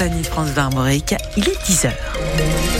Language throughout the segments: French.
compagnie France Armorique. Il est 10h.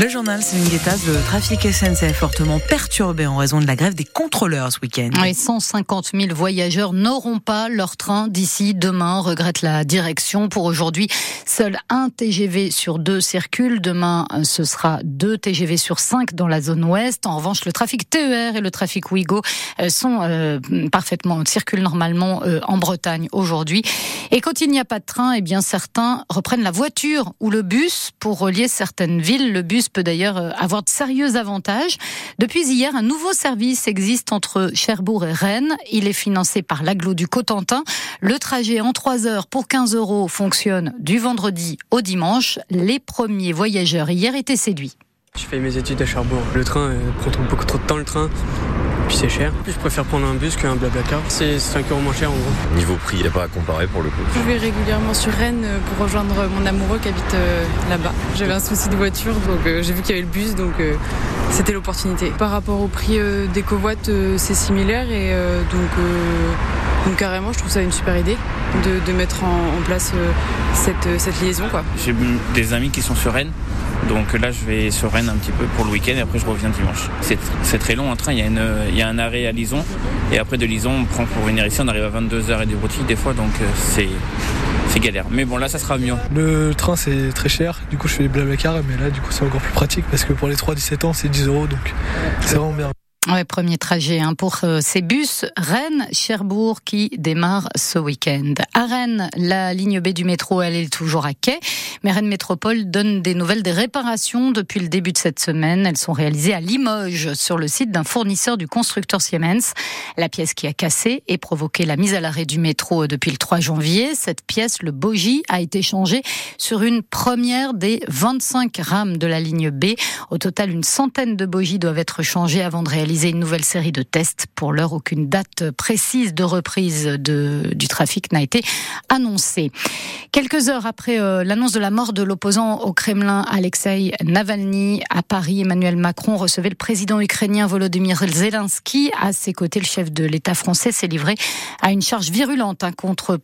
Le journal, Guettaz, le trafic SNCF fortement perturbé en raison de la grève des contrôleurs ce week-end. Oui, 150 000 voyageurs n'auront pas leur train d'ici demain, regrette la direction. Pour aujourd'hui, seul un TGV sur deux circule. Demain, ce sera deux TGV sur cinq dans la zone ouest. En revanche, le trafic TER et le trafic Ouigo euh, sont euh, parfaitement, circulent normalement euh, en Bretagne aujourd'hui. Et quand il n'y a pas de train, eh bien, certains reprennent la voiture ou le bus pour relier certaines villes. Le bus peut d'ailleurs euh, avoir de sérieux avantages. Depuis hier, un nouveau service existe entre Cherbourg et Rennes. Il est financé par l'aglo du Cotentin. Le trajet en 3 heures pour 15 euros fonctionne du vendredi au dimanche. Les premiers voyageurs hier étaient séduits. Je fais mes études à Cherbourg. Le train euh, prend beaucoup trop de temps le train puis c'est cher. Je préfère prendre un bus qu'un blablacar. C'est 5 euros moins cher en gros. Niveau prix, il n'y a pas à comparer pour le coup. Je vais régulièrement sur Rennes pour rejoindre mon amoureux qui habite euh, là-bas. J'avais un souci de voiture, donc euh, j'ai vu qu'il y avait le bus, donc euh, c'était l'opportunité. Par rapport au prix des covoites, c'est similaire et donc, donc carrément, je trouve ça une super idée de, de mettre en, en place cette, cette liaison. J'ai des amis qui sont sur Rennes donc là, je vais sur Rennes un petit peu pour le week-end et après je reviens dimanche. C'est très long en train, il y, a une, il y a un arrêt à Lison et après de Lison, on prend pour venir ici, on arrive à 22h et des boutiques des fois, donc euh, c'est c'est galère. Mais bon, là, ça sera mieux. Le train, c'est très cher. Du coup, je fais les blablacar, mais là, du coup, c'est encore plus pratique parce que pour les 3-17 ans, c'est 10 euros, donc c'est vraiment bien. Ouais, premier trajet hein, pour euh, ces bus Rennes-Cherbourg qui démarre ce week-end. À Rennes, la ligne B du métro, elle est toujours à quai. Mais Métropole donne des nouvelles des réparations depuis le début de cette semaine. Elles sont réalisées à Limoges, sur le site d'un fournisseur du constructeur Siemens. La pièce qui a cassé et provoqué la mise à l'arrêt du métro depuis le 3 janvier. Cette pièce, le bogie, a été changée sur une première des 25 rames de la ligne B. Au total, une centaine de bogies doivent être changées avant de réaliser une nouvelle série de tests. Pour l'heure, aucune date précise de reprise du trafic n'a été annoncée. Quelques heures après euh, l'annonce de la mort de l'opposant au Kremlin, Alexei Navalny, à Paris, Emmanuel Macron recevait le président ukrainien Volodymyr Zelensky. À ses côtés, le chef de l'État français s'est livré à une charge virulente hein, contre